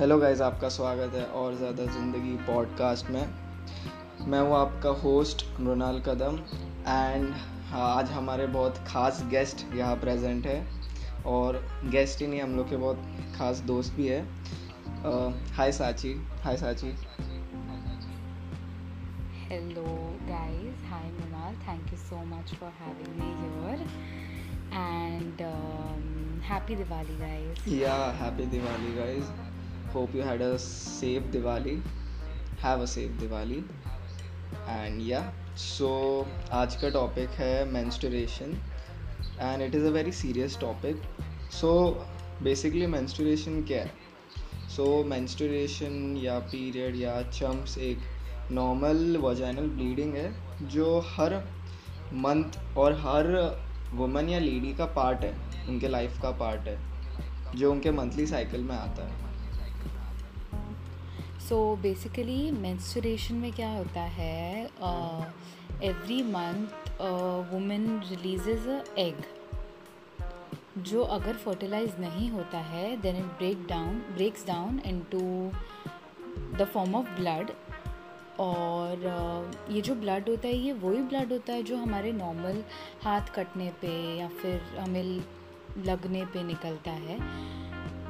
Hello guys आपका स्वागत है और ज़्यादा ज़िंदगी पॉडकास्ट में। मैं हूँ आपका होस्ट मृणाल कदम एंड आज हमारे बहुत ख़ास गेस्ट यहाँ प्रेजेंट है और गेस्ट ही नहीं हम लोग के बहुत ख़ास दोस्त भी है। Hi Sachi hi Sachi. Hello guys hi Mrinal thank you so much for having me here and happy Diwali guys yeah happy Diwali guys hope you had a safe diwali have a safe diwali and yeah so आज का topic है menstruation and it is a very serious topic so basically menstruation क्या है so so, menstruation या period या चम्प्स एक normal vaginal bleeding है जो हर मंथ और हर वुमन या लेडी का पार्ट है उनके लाइफ का पार्ट है जो उनके मंथली साइकिल में आता है सो बेसिकली मेंस्ट्रुएशन में क्या होता है every month women releases a egg जो अगर फर्टिलाइज नहीं होता है then it break down breaks down into the form of blood और uh, ये जो ब्लड होता है ये वही ब्लड होता है जो हमारे नॉर्मल हाथ कटने पे या फिर हमें लगने पे निकलता है।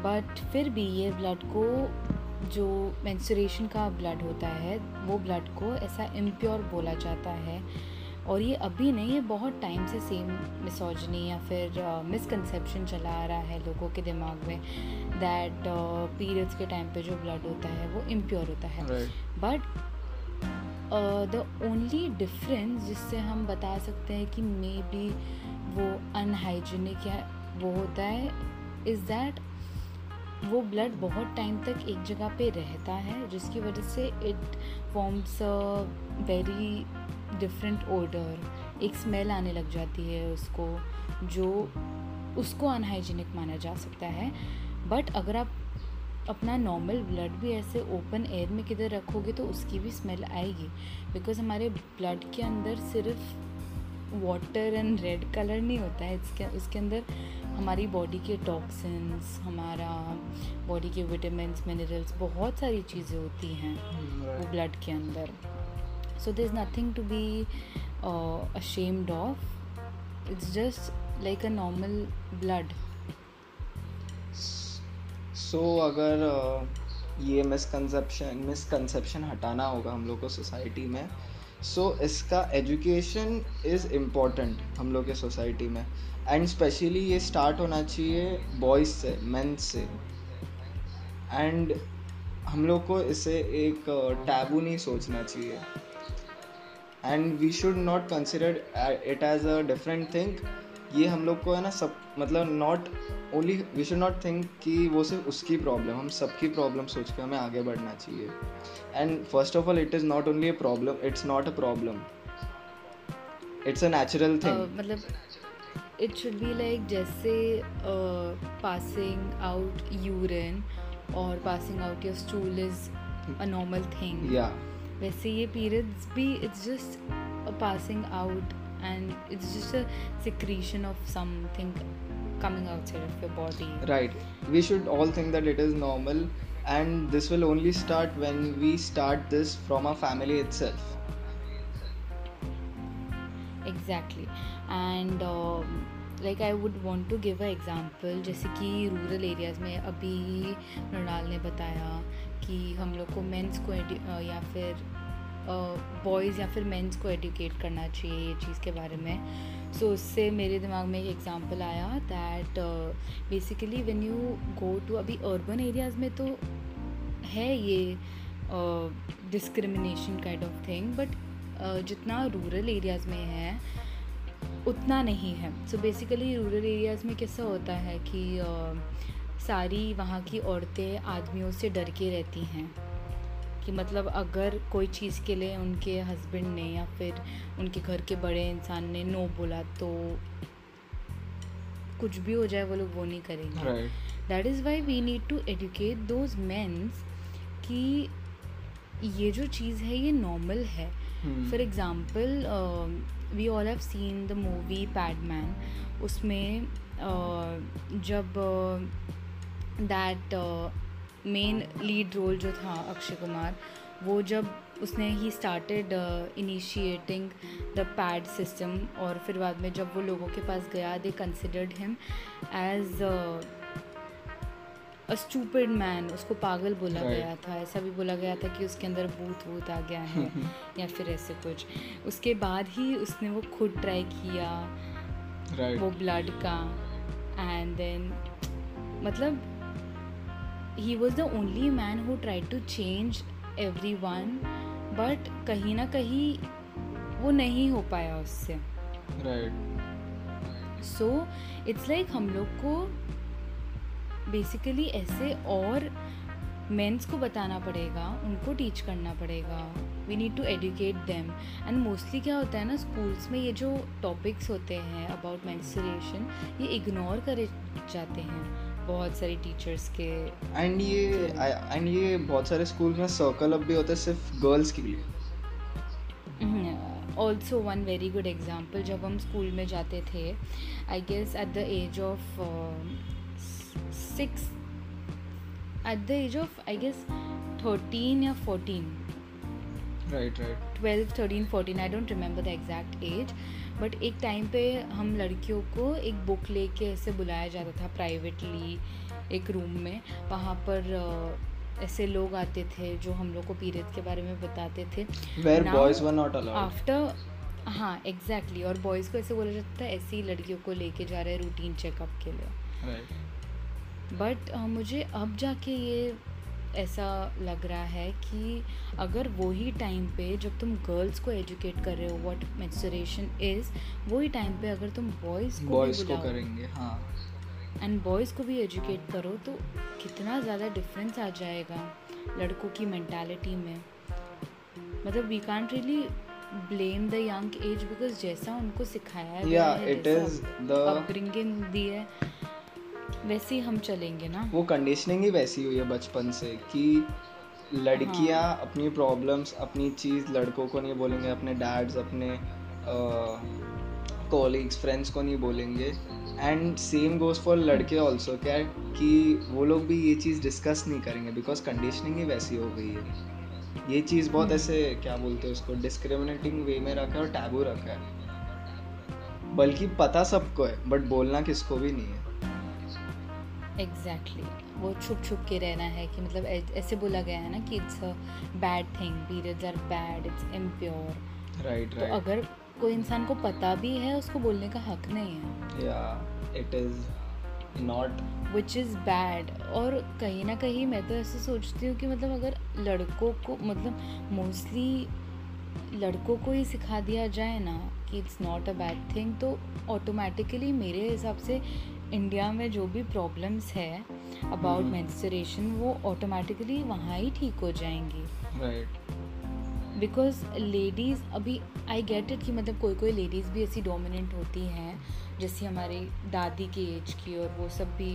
बट फिर भी ये ब्लड को जो मेंस्ट्रुएशन का ब्लड होता है वो ब्लड को ऐसा इम्प्योर बोला जाता है। और ये अभी नहीं ये बहुत टाइम से सेम मिसोजनी या फिर मिसकंसेप्शन uh, चला आ रहा है लोगों के दिमाग में दैट पीरियड्स uh, के टाइम पे जो ब्लड होता है वो इम्प्योर होता है। बट द ओनली डिफरेंस जिससे हम बता सकते हैं कि मे बी वो अनहाइजीनिक या वो होता है इज़ दैट वो ब्लड बहुत टाइम तक एक जगह पे रहता है, जिसकी वजह से it forms a very different order एक स्मेल आने लग जाती है उसको, जो उसको अनहाइजीनिक माना जा सकता है। बट अगर आप अपना नॉर्मल ब्लड भी ऐसे ओपन एयर में किधर रखोगे तो उसकी भी स्मेल आएगी। बिकॉज़ हमारे ब्लड के अंदर सिर्फ़ वाटर एंड रेड कलर नहीं होता है। इसके उसके अंदर हमारी बॉडी के टॉक्सिन्स हमारा बॉडी के विटामिन मिनरल्स बहुत सारी चीज़ें होती हैं वो ब्लड के अंदर। So there is nothing to be ashamed of it's just like a normal blood so अगर uh, ये मिसकंसेप्शन मिसकंसेप्शन हटाना होगा हम लोग को सोसाइटी में सो so, इसका एजुकेशन इज़ इंपॉर्टेंट हम लोग के सोसाइटी में. एंड स्पेशली ये स्टार्ट होना चाहिए बॉयज़ से मेंस से. एंड हम लोग को इसे एक टैबू नहीं सोचना चाहिए. And we should not consider it as a different thing ये हम लोग को है ना सब मतलब not only we should not think कि वो सिर्फ़ उसकी प्रॉब्लम हम सबकी प्रॉब्लम सोच के हमें आगे बढ़ना चाहिए। And first of all it is not only a problem it's not a problem it's a natural thing मतलब इट शुड बी लाइक जैसे पासिंग आउट यूरिन और passing out your stool is a normal thing वैसे ये periods भी it's just passing out and it's just a secretion of something coming outside of your body right we should all think that it is normal and this will only start when we start this from our family itself exactly and like I would want to give a example जैसे कि rural areas में अभी मृणाल ने बताया कि हम लोग को मेंस को uh, या फिर बॉयज़ या फिर मेंस को एडुकेट करना चाहिए ये चीज़ के बारे में। सो so, उससे मेरे दिमाग में एक एग्ज़ाम्पल आया that basically when you go to अभी अर्बन एरियाज़ में तो है ये discrimination kind of thing but जितना रूरल एरियाज़ में है उतना नहीं है। सो बेसिकली रूरल एरियाज़ में कैसा होता है कि uh, सारी वहाँ की औरतें आदमियों से डर के रहती हैं। कि मतलब अगर कोई चीज़ के लिए उनके हस्बैंड ने या फिर उनके घर के बड़े इंसान ने नो बोला तो कुछ भी हो जाए वो लोग वो नहीं करेंगे। That is why we need to educate those men's कि ये जो चीज़ है ये नॉर्मल है। For example we all have seen the movie Padman उसमें uh, जब दैट मेन लीड रोल जो था अक्षय कुमार वो जब उसने ही started initiating the pad system और फिर बाद में जब वो लोगों के पास गया they considered him as a stupid man उसको पागल बोला Right. गया था ऐसा भी बोला गया था कि उसके अंदर भूत वूत आ गया है या फिर ऐसे कुछ उसके बाद ही उसने वो खुद ट्राई किया right. वो ब्लड का एंड देन मतलब he was the only man who try to change everyone but कहीं ना कहीं वो नहीं हो पाया उससे। सो इट्स लाइक हम लोग को बेसिकली ऐसे और मेंस को बताना पड़ेगा उनको टीच करना पड़ेगा। We need to educate them and mostly क्या होता है ना स्कूल्स में ये जो टॉपिक्स होते हैं अबाउट मेंस्ट्रुएशन ये इग्नोर करे जाते हैं। बहुत सारी टीचर्स के। एंड ये एंड ये बहुत सारे स्कूल में सर्कल अप भी होता है सिर्फ़ गर्ल्स के लिए। Also one very good example जब हम स्कूल में जाते थे I guess at the age of six at the age of I guess thirteen या fourteen right right twelve thirteen fourteen I don't remember the exact age but एक time पे हम लड़कियों को एक बुक लेके ऐसे बुलाया जाता था प्राइवेटली एक रूम में। वहाँ पर ऐसे लोग आते थे जो हम लोग को पीरियड के बारे में बताते थे। Where Now, boys were not allowed after हाँ एग्जैक्टली और बॉयज़ को ऐसे बोला जाता था ऐसे ही लड़कियों को लेके जा रहे हैं रूटीन चेकअप के लिए। बट मुझे अब जाके ये ऐसा लग रहा है कि अगर वही टाइम पे जब तुम गर्ल्स को एजुकेट कर रहे हो व्हाट मेंस्ट्रुएशन इज़ वही टाइम पे अगर तुम बॉयज़ को बॉयज़ को करेंगे हाँ। एंड बॉयज़ को भी एजुकेट करो तो कितना ज़्यादा डिफरेंस आ जाएगा लड़कों की मेंटालिटी में। मतलब we can't really blame the young age because जैसा उनको सिखाया है जैसा is the- अपब्रिंगिंग दी है वैसे ही हम चलेंगे ना? वो कंडीशनिंग ही वैसी हुई है बचपन से कि लड़कियाँ हाँ। अपनी प्रॉब्लम्स अपनी चीज़ लड़कों को नहीं बोलेंगे अपने डैड्स अपने कॉलीग्स फ्रेंड्स को नहीं बोलेंगे। एंड सेम गोज फॉर लड़के ऑल्सो क्या कि वो लोग भी ये चीज़ डिस्कस नहीं करेंगे बिकॉज़ कंडीशनिंग ही वैसी हो गई है। ये चीज़ बहुत हम्म। ऐसे क्या बोलते हैं उसको डिस्क्रिमिनेटिंग वे में रखा है और टैबू रखा है। बल्कि पता सबको है बट बोलना किसको भी नहीं है। Exactly exactly. वो छुप छुप के रहना है कि मतलब ऐसे बोला गया है ना कि it's a bad thing periods are bad it's impure right तो राइट अगर कोई इंसान को पता भी है उसको बोलने का हक नहीं है। या it is not which is bad और कहीं ना कहीं मैं तो ऐसे सोचती हूँ कि मतलब अगर लड़कों को मतलब मोस्टली लड़कों को ही सिखा दिया जाए ना कि it's not a bad thing तो ऑटोमेटिकली मेरे हिसाब से इंडिया में जो भी प्रॉब्लम्स है अबाउट हम्म। मेंस्ट्रुएशन वो ऑटोमेटिकली वहाँ ही ठीक हो जाएँगी बिकॉज़ लेडीज़ अभी आई गेट इट कि मतलब कोई कोई लेडीज़ भी ऐसी डोमिनेंट होती हैं जैसी हमारी दादी की एज की और वो सब भी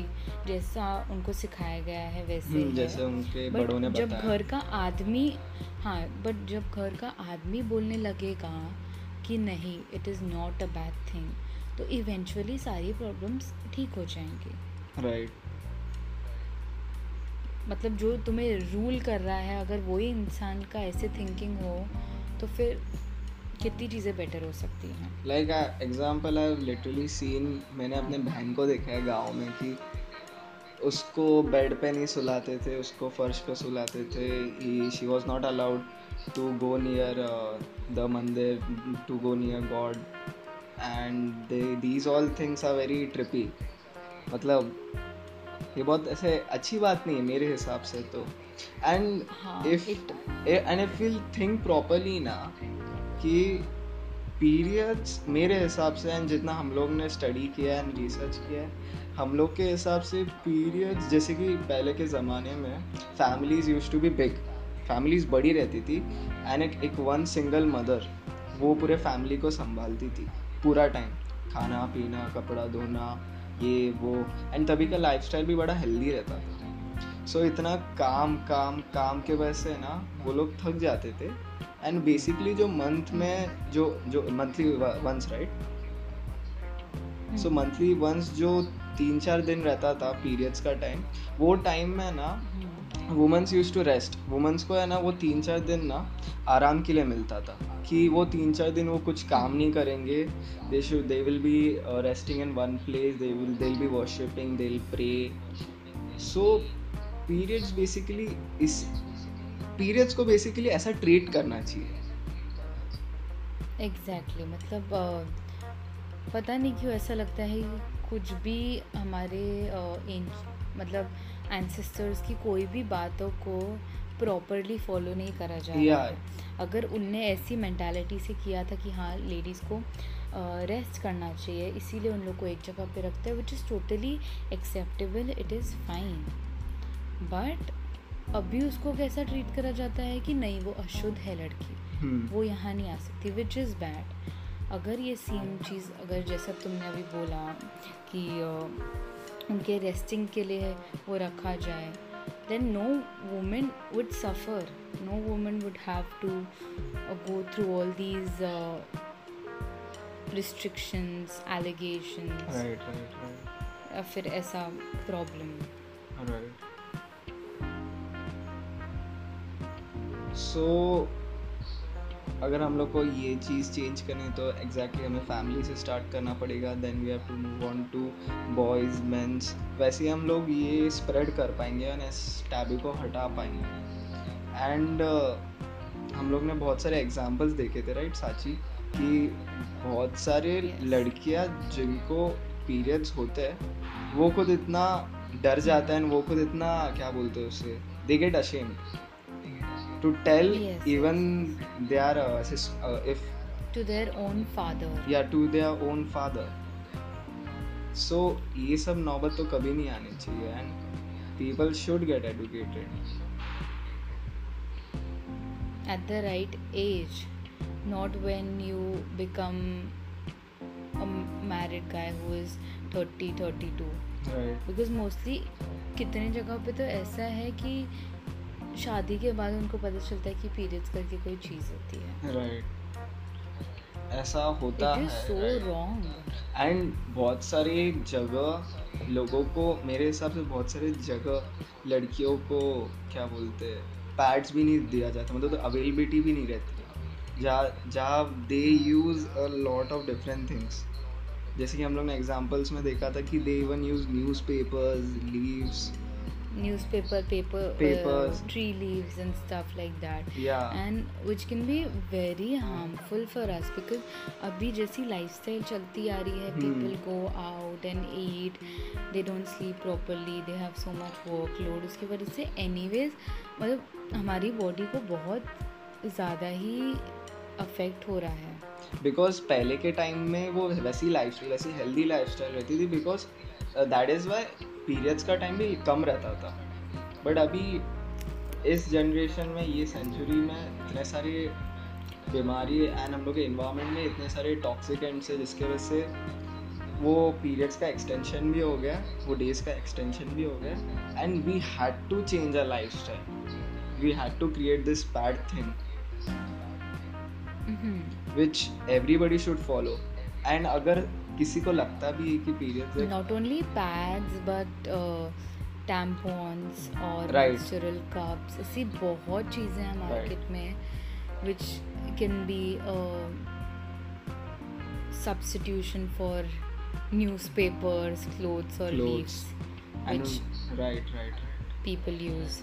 जैसा उनको सिखाया गया है वैसे है। जैसे उनके बट बड़ों ने जब घर का आदमी हाँ बट जब घर का आदमी बोलने लगेगा कि नहीं it is not a bad thing तो इवेंचुअली सारी प्रॉब्लम्स ठीक हो जाएँगी। Right right. मतलब जो तुम्हें रूल कर रहा है अगर वही इंसान का ऐसे थिंकिंग हो तो फिर कितनी चीज़ें बेटर हो सकती हैं? Like example I literally seen मैंने अपने बहन को देखा है गाँव में कि उसको बेड पे नहीं सुलाते थे उसको फर्श पे सुलाते थे। She was not allowed to go near the मंदिर to go near god and these all things are very trippy मतलब ये बहुत ऐसे अच्छी बात नहीं है मेरे हिसाब से तो। And if and if will think properly ना कि पीरियड्स मेरे हिसाब से एंड जितना हम लोग ने स्टडी किया एंड रिसर्च किया है हम लोग के हिसाब से पीरियड्स जैसे कि पहले के ज़माने में families use to be big families बड़ी रहती थी एंड एक वन सिंगल मदर वो पूरे फैमिली को संभालती थी। पूरा टाइम खाना पीना कपड़ा धोना ये वो. एंड तभी का लाइफस्टाइल भी बड़ा हेल्दी रहता. था सो so, इतना काम काम काम के वजह से ना वो लोग थक जाते थे. एंड बेसिकली जो मंथ में जो जो monthly once right so monthly once जो तीन चार दिन रहता था पीरियड्स का टाइम वो टाइम में ना हम्म, women's use to rest. Women's को है ना वो तीन चार दिन ना आराम के लिए मिलता था कि वो तीन चार दिन वो कुछ काम नहीं करेंगे। They should they will be resting in one place they will they be worshipping they will pray so periods basically इस पीरियड्स को बेसिकली ऐसा ट्रीट करना चाहिए। एग्जैक्टली exactly, मतलब uh, पता नहीं क्यों ऐसा लगता है कुछ भी हमारे uh, मतलब एंसेस्टर्स की कोई भी बातों को प्रॉपरली फॉलो नहीं करा जा रहा है। अगर उनने ऐसी मैंटालिटी से किया था कि हाँ लेडीज़ को रेस्ट करना चाहिए इसीलिए उन लोग को एक जगह पे रखते हैं which is totally acceptable it is fine but अभी उसको कैसा ट्रीट करा जाता है कि नहीं वो अशुद्ध है लड़की। Hmm. वो यहाँ नहीं आ सकती विच इज़ बैड अगर ये सेम चीज़ अगर जैसा तुमने अभी बोला कि उनके रेस्टिंग के लिए वो रखा जाए। Then no women would suffer no women would have to go through all these restrictions allegations या फिर ऐसा प्रॉब्लम सो अगर हम लोग को ये चीज़ चेंज करनी तो एग्जैक्टली exactly हमें फैमिली से स्टार्ट करना पड़ेगा then we have to move on to boys men's वैसे ही हम लोग ये स्प्रेड कर पाएँगे और इस टैबू को हटा पाएँगे। एंड uh, हम लोग ने बहुत सारे एग्जांपल्स देखे थे राइट साची? कि बहुत सारे लड़कियाँ जिनको पीरियड्स होते हैं वो खुद इतना डर जाता है वो खुद इतना क्या बोलते हैं उसे they get ashamed to tell yes. even they are uh, uh, if to their own father yeah to their own father so ये सब नौबत तो कभी नहीं आनी चाहिए and people should get educated at the right age not when you become a married guy who is 30 32 right because mostly कितने जगह पे तो ऐसा है कि शादी के बाद उनको पता चलता है कि पीरियड्स करके कोई चीज़ होती है। राइट ऐसा होता है सो रॉन्ग एंड बहुत सारे जगह लोगों को मेरे हिसाब से बहुत सारे जगह लड़कियों को क्या बोलते हैं पैड्स भी नहीं दिया जाता मतलब तो अवेलेबिलिटी भी नहीं रहती। जहाँ जहाँ they use a lot of different things जैसे कि हम लोग ने एग्जाम्पल्स में देखा था कि they even use newspapers leaves newspaper paper uh, papers uh, tree leaves and stuff like that yeah and which can be very harmful for us because अभी जैसी lifestyle चलती आ रही है hmm. people go out and eat they don't sleep properly they have so much workload उसकी वजह से anyways मतलब हमारी body को बहुत ज़्यादा ही अफेक्ट हो रहा है बिकॉज़ पहले के टाइम में वो वैसी लाइफ वैसी हेल्दी लाइफ स्टाइल रहती थी because that is why periods का टाइम भी कम रहता था। बट अभी इस जनरेशन में ये सेंचुरी में इतने सारे बीमारी एंड हम लोग के इन्वायरमेंट में इतने सारे टॉक्सिक एंड्स है जिसके वजह से वो पीरियड्स का एक्सटेंशन भी हो गया वो डेज़ का एक्सटेंशन भी हो गया। And we had to change a lifestyle we had to create this bad thing which everybody should follow and अगर किसी को लगता भी है कि periods not only pads but tampons और नेचुरल कप्स ऐसी बहुत चीज़ें हैं मार्केट में which can be substitution for newspapers clothes or clothes. leaves which right right people use.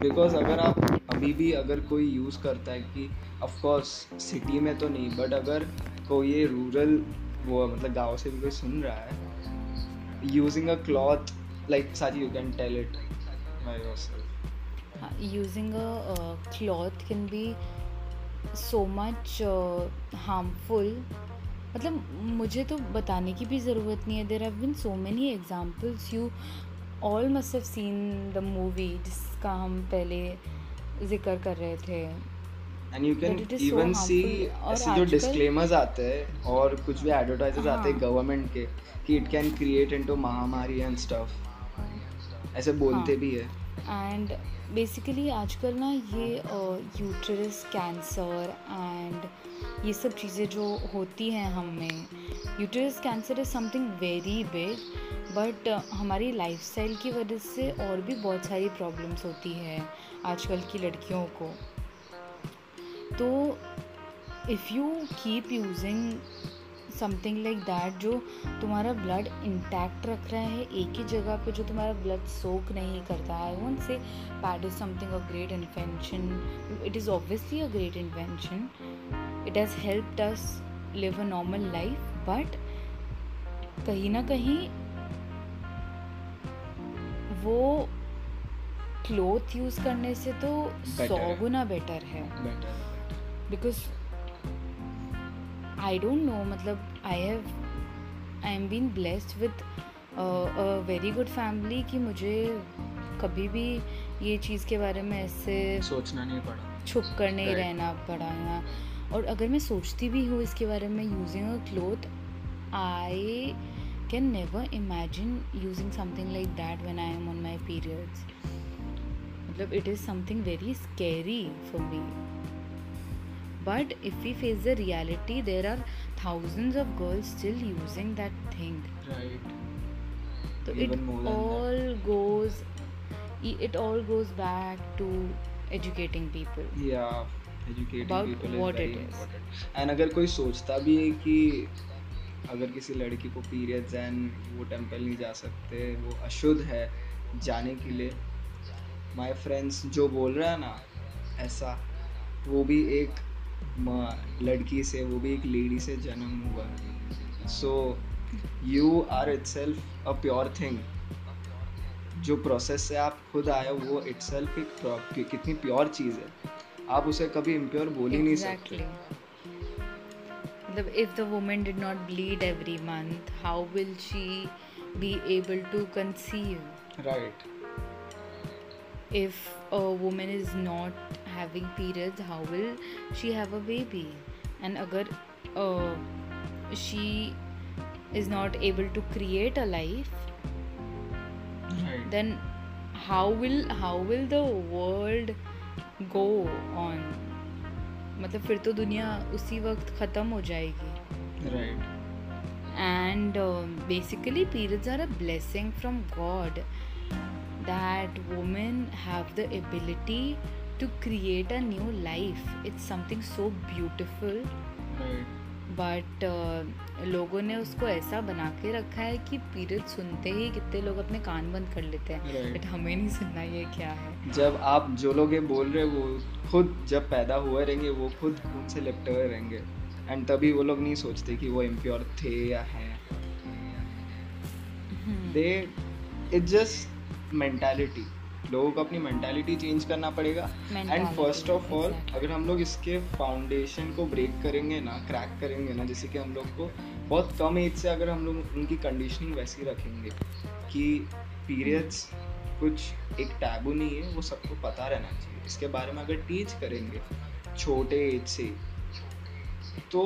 Because अगर आप अभी भी अगर कोई यूज़ करता है कि ऑफ़ कोर्स सिटी में तो नहीं बट अगर कोई ये रूरल वो मतलब गाँव से भी कोई सुन रहा है। यूजिंग अ क्लॉथ लाइक साजी you can tell it yourself using a cloth can be so much harmful मतलब मुझे तो बताने की भी ज़रूरत नहीं है। There have been so many examples you all must have seen the movie जिसका हम पहले ज़िक्र कर रहे थे। And you can even see ऐसे जो डिस्क्लेमर्स आते हैं और कुछ भी एडवर्टाइजर्स आते हैं गवर्नमेंट हाँ। के कि इट कैन क्रिएट इनटू महामारी एंड स्टफ़ ऐसे बोलते हाँ. भी है। एंड बेसिकली आजकल ना ये यूट्रस कैंसर एंड ये सब चीज़ें जो होती हैं हमें uterus cancer is something very big but हमारी लाइफस्टाइल की वजह से और भी बहुत सारी प्रॉब्लम्स होती है आजकल की लड़कियों को। तो if you keep using something like that जो तुम्हारा ब्लड इंटैक्ट रख रहा है एक ही जगह पे जो तुम्हारा ब्लड सोक नहीं करता है वोंट से pad is something a great invention it is obviously a great invention it has help us live a normal life but कहीं ना कहीं वो क्लोथ यूज़ करने से तो सौ गुना बेटर है। बिकॉज़ आई डोंट नो मतलब I have I am been blessed with very good family कि मुझे कभी भी ये चीज़ के बारे में ऐसे सोचना नहीं पड़ा। छुप कर नहीं right. रहना पड़ा या और अगर मैं सोचती भी हूँ इसके बारे में using a cloth I can never imagine using something like that when I am on my periods मतलब it is something very scary for me but if we face the reality there are thousands of girls still using that thing right so it all goes it all goes back to educating people yeah educating about people what it is important and अगर कोई सोचता भी है कि अगर किसी लड़की को पीरियड्स एंड वो टेंपल नहीं जा सकते वो अशुद्ध है जाने के लिए माय फ्रेंड्स जो बोल रहा है ना ऐसा वो भी एक लड़की से वो भी एक लेडी से जन्म हुआ। है so you are itself a pure thing जो प्रोसेस से आप खुद आए हो वो इट सेल्फ एक कितनी प्योर चीज़ है। आप उसे कभी इम्प्योर बोल ही exactly. नहीं सकते। मतलब if the woman did not bleed every month how will she be able to conceive? Right. If a woman is not having periods how will she have a baby and agar uh, she is not able to create a life right. then how will how will the world go on मतलब फिर तो दुनिया उसी वक्त ख़त्म हो जाएगी right and basically periods are a blessing from God that women have the ability to create a new life. It's something so beautiful. But uh, लोगों ने उसको ऐसा बना के रखा है कि पीरियड सुनते ही कितने लोग अपने कान बंद कर लेते हैं। बट हमें नहीं सुनना ये क्या है। जब आप जो लोग ये बोल रहे वो खुद जब पैदा हुए रहेंगे वो खुद खून से लिपटे हुए रहेंगे। एंड तभी वो लोग नहीं सोचते कि वो इम्प्योर थे या हैं। दे इट जस्ट मेंटालिटी लोगों को अपनी मेंटालिटी चेंज करना पड़ेगा। एंड फ़र्स्ट ऑफ़ ऑल अगर हम लोग इसके फाउंडेशन को ब्रेक करेंगे ना क्रैक करेंगे ना जैसे कि हम लोग को बहुत कम एज से अगर हम लोग उनकी कंडीशनिंग वैसी रखेंगे कि पीरियड्स कुछ एक टैबू नहीं है वो सबको पता रहना चाहिए। इसके बारे में अगर टीच करेंगे छोटे एज से तो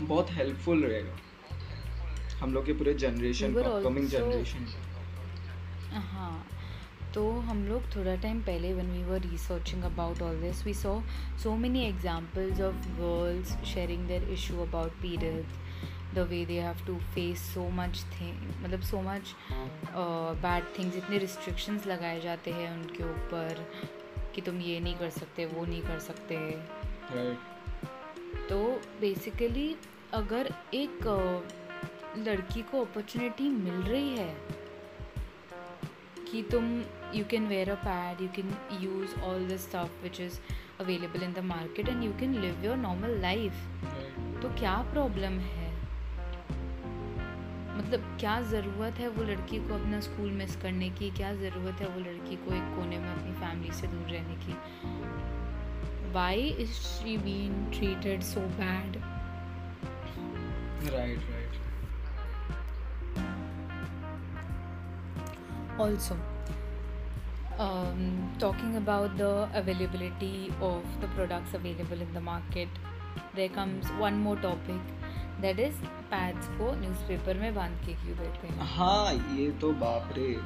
बहुत हेल्पफुल रहेगा। हम लोग के पूरे जनरेशन अपकमिंग जनरेशन हाँ तो हम लोग थोड़ा टाइम पहले when we were researching about all this we saw so many examples of girls sharing their issue about periods the way they have to face so much thing मतलब so much bad things इतने restrictions लगाए जाते हैं उनके ऊपर कि तुम ये नहीं कर सकते वो नहीं कर सकते right. तो बेसिकली अगर एक लड़की को अपॉर्चुनिटी मिल रही है कि तुम you can wear a pad you can use all the stuff which is available in the market and you can live your normal life तो क्या प्रॉब्लम है? मतलब क्या ज़रूरत है वो लड़की को अपना स्कूल मिस करने की? क्या ज़रूरत है वो लड़की को एक कोने में अपनी फैमिली से दूर रहने की? Why is she been treated so bad right right also um, talking about the availability of the products available in the market there comes one more topic that is pads को newspaper में बाँध के क्यों देते हैं हाँ ये तो बाप रे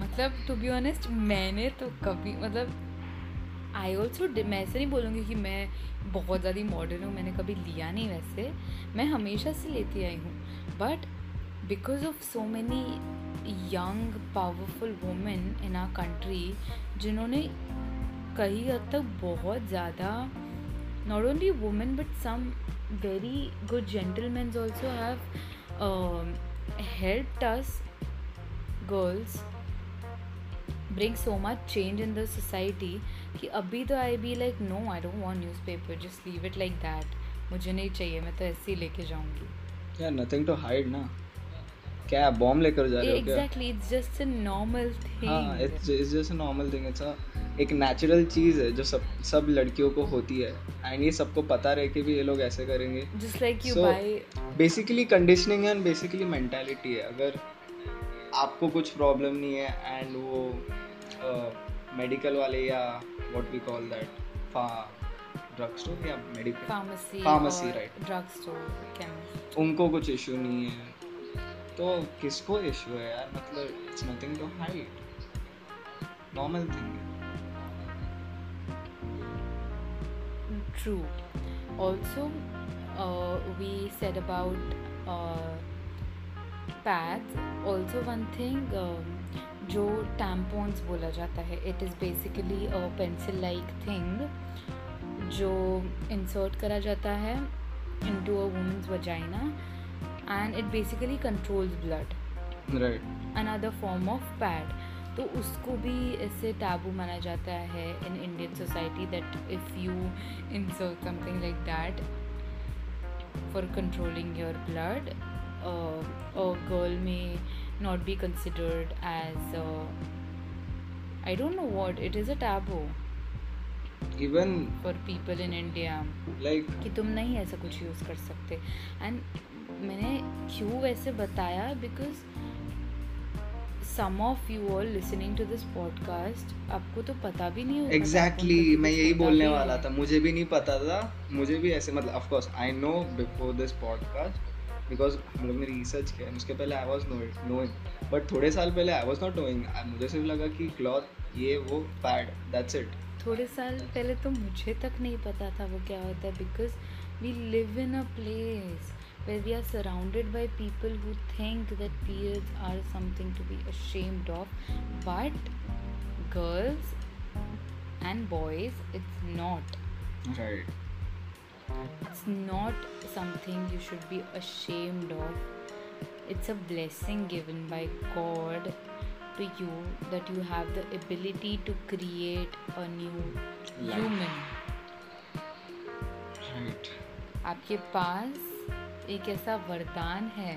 मतलब टू बी ऑनेस्ट मैंने तो कभी मतलब आई ऑल्सो मैं ऐसे नहीं बोलूँगी कि मैं बहुत ज़्यादा मॉडर्न हूँ मैंने कभी लिया नहीं वैसे मैं हमेशा से लेती आई हूँ but because of so many young powerful women in our country जिन्होंने कई हद तक बहुत ज़्यादा not only women but some very good gentleman also have helped us girls bring so much change in the society कि अभी तो I be like no I don't want newspaper just leave it like that मुझे नहीं चाहिए, मैं तो ऐसे ही लेके जाऊँगी. नथिंग टू हाइड ना। क्या बॉम्ब लेकर जा रहे हो क्या? Exactly it's just a normal हाँ thing it's it's just a normal thing it's a एक नेचुरल चीज़ है जो सब सब लड़कियों को होती है। एंड ये सबको पता रहे कि भी ये लोग ऐसे करेंगे। Just like you by basically conditioning and basically mentality है। अगर आपको कुछ प्रॉब्लम नहीं है एंड वो मेडिकल uh, वाले या what we call that drug store या medical pharmacy Pharmacy, right. Drug store उनको कुछ इशू नहीं है। तो किसको इश्यू है यार? मतलब it's nothing to hide normal thing true also we said about path also one thing जो टैम्पोन्स बोला जाता है it is basically a pencil like thing जो इंसर्ट करा जाता है into a woman's vagina and it basically controls blood right another form of pad तो उसको भी ऐसे टैबू माना जाता है in Indian society that if you insert something like that for controlling your blood girl may not be considered as I don't know what it is a taboo even for people in India like कि तुम नहीं ऐसा कुछ use कर सकते. And मैंने क्यों वैसे बताया? Because some of you all listening to this podcast आपको तो पता भी नहीं होगा। एग्जैक्टली आपको मैं यही बोलने वाला था। मुझे भी नहीं पता था। मुझे भी ऐसे मतलब of course I know before this podcast because हम लोग ने रिसर्च किया उसके पहले आई वाज नोइंग बट थोड़े साल पहले आई वॉज़ नॉट नोइंग मुझे सिर्फ़ लगा कि क्लॉथ ये वो पैड दैट्स इट थोड़े साल पहले तो मुझे तक नहीं पता था वो क्या होता है because we live in a place where we are surrounded by people who think that periods are something to be ashamed of but girls and boys it's not right it's not something you should be ashamed of it's a blessing given by god to you that you have the ability to create a new Life. human right आपके पास एक ऐसा वरदान है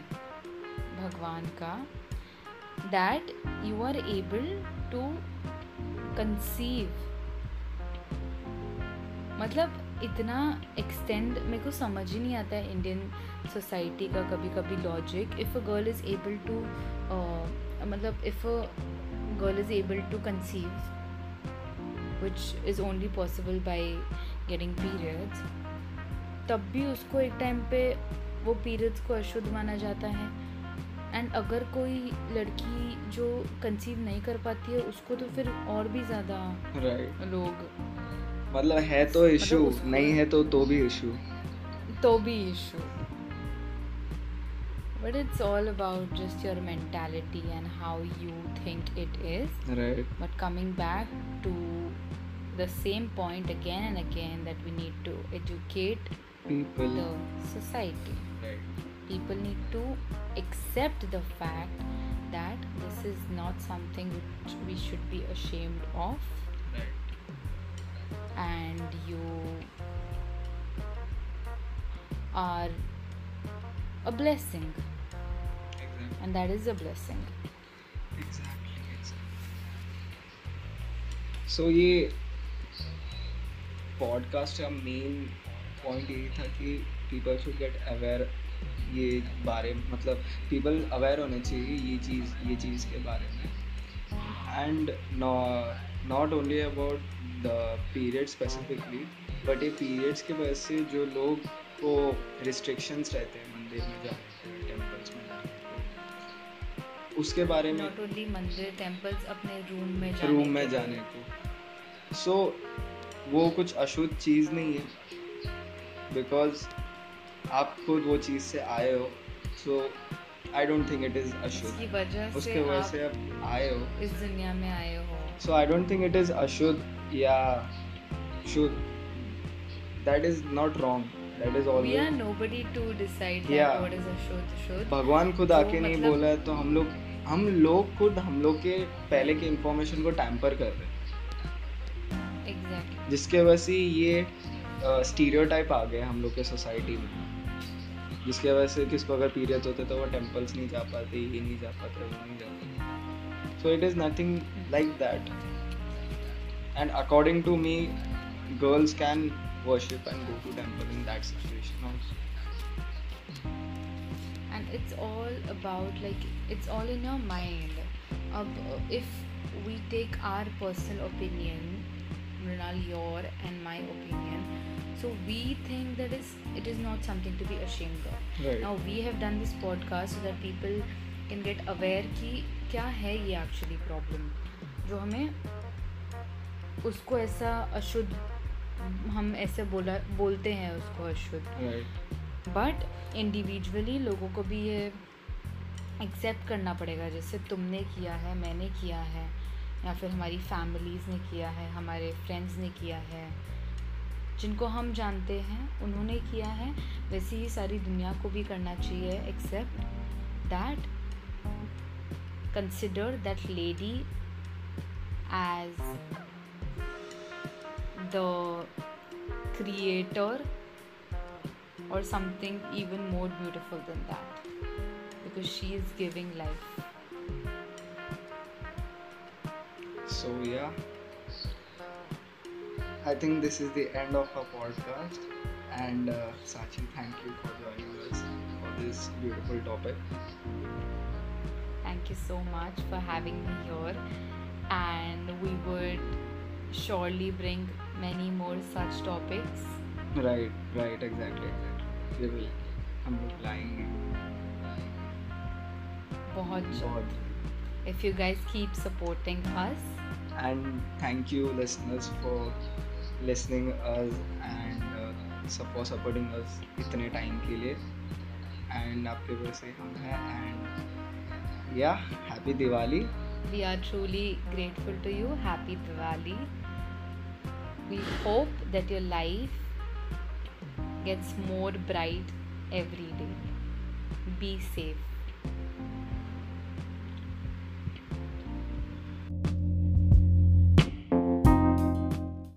भगवान का that you are able to conceive मतलब इतना extend मेरे को समझ ही नहीं आता है इंडियन सोसाइटी का कभी कभी logic if a girl is able to मतलब if a girl is able to conceive which is only possible by getting periods तब भी उसको एक टाइम पे वो पीरियड्स को अशुद्ध माना जाता है। एंड अगर कोई लड़की जो कंसीव नहीं कर पाती है उसको तो फिर और भी ज़्यादा राइट लोग मतलब है तो इशू उसको- नहीं है तो तो भी इशू तो भी issue but it's all about just your mentality and how you think it is right but coming back to the same point again and again that we need to educate people the society. people need to accept the fact that this is not something which we should be ashamed of right and you are a blessing exactly and that is a blessing exactly so ये podcast का main point यही था कि people should get aware ये बारे मतलब people aware होने चाहिए ये चीज़ ये चीज़ के बारे में। And not only about the period specifically but ये पीरियड्स की वजह से जो लोग को रिस्ट्रिक्शंस रहते हैं मंदिर में जाने के टेम्पल्स में जाने के उसके बारे में नॉट ओनली मंदिर टेम्पल्स अपने रूम में जाने रूम में जाने को। सो so, वो कुछ अशुद्ध चीज़ नहीं है बिकॉज़ आप खुद वो चीज़ से आए हो so I don't think it is अशुद्ध वजह उसके वजह से आप आए हो। इस दुनिया में आए हो। So I don't think it is ashud yeah should that is not wrong. That is we always are nobody to decide that Yeah. what is a शुद्ध शुद्ध भगवान खुद तो आके नहीं मतलब- बोला है तो हम लोग हम लोग खुद हम लोग के पहले के इंफॉर्मेशन को टैम्पर कर रहे हैं। एग्जैक्टली जिसके वजह से ये स्टीरियोटाइप uh, आ गया हम लोग के सोसाइटी में। जिसके वजह से किसको अगर पीरियड्स होते तो वो टेम्पल्स नहीं जा पाते ये नहीं जा पाते वो नहीं जा पाते so it is nothing like that and according to me girls can worship and go to temple in that situation also and it's all about like it's all in your mind अब if we take our personal opinion Mrinal your and my opinion so we think that is it is not something to be ashamed of right now we have done this podcast so that people can get aware कि क्या है ये actually problem जो हमें उसको ऐसा अशुद्ध हम ऐसे बोला बोलते हैं उसको अशुद्ध right बट इंडिविजुअली लोगों को भी ये एक्सेप्ट करना पड़ेगा जैसे तुमने किया है मैंने किया है या फिर हमारी फैमिलीज़ ने किया है हमारे फ्रेंड्स ने किया है जिनको हम जानते हैं, उन्होंने किया है। वैसे ही सारी दुनिया को भी करना चाहिए except that consider that lady as the creator और something even more beautiful then that because she is giving life so या i think this is the end of our podcast and uh, sachi thank you for joining us for this beautiful topic thank you so much for having me here and we would surely bring many more such topics right right exactly exactly we will हम लोग लाएंगे बहुत बहुत if you guys keep supporting us and thank you listeners for and uh, sup- for supporting us इतने time के लिए and आपके वजह से हम हैं and yeah happy Diwali we are truly grateful to you happy diwali we hope that your life gets more bright every day be safe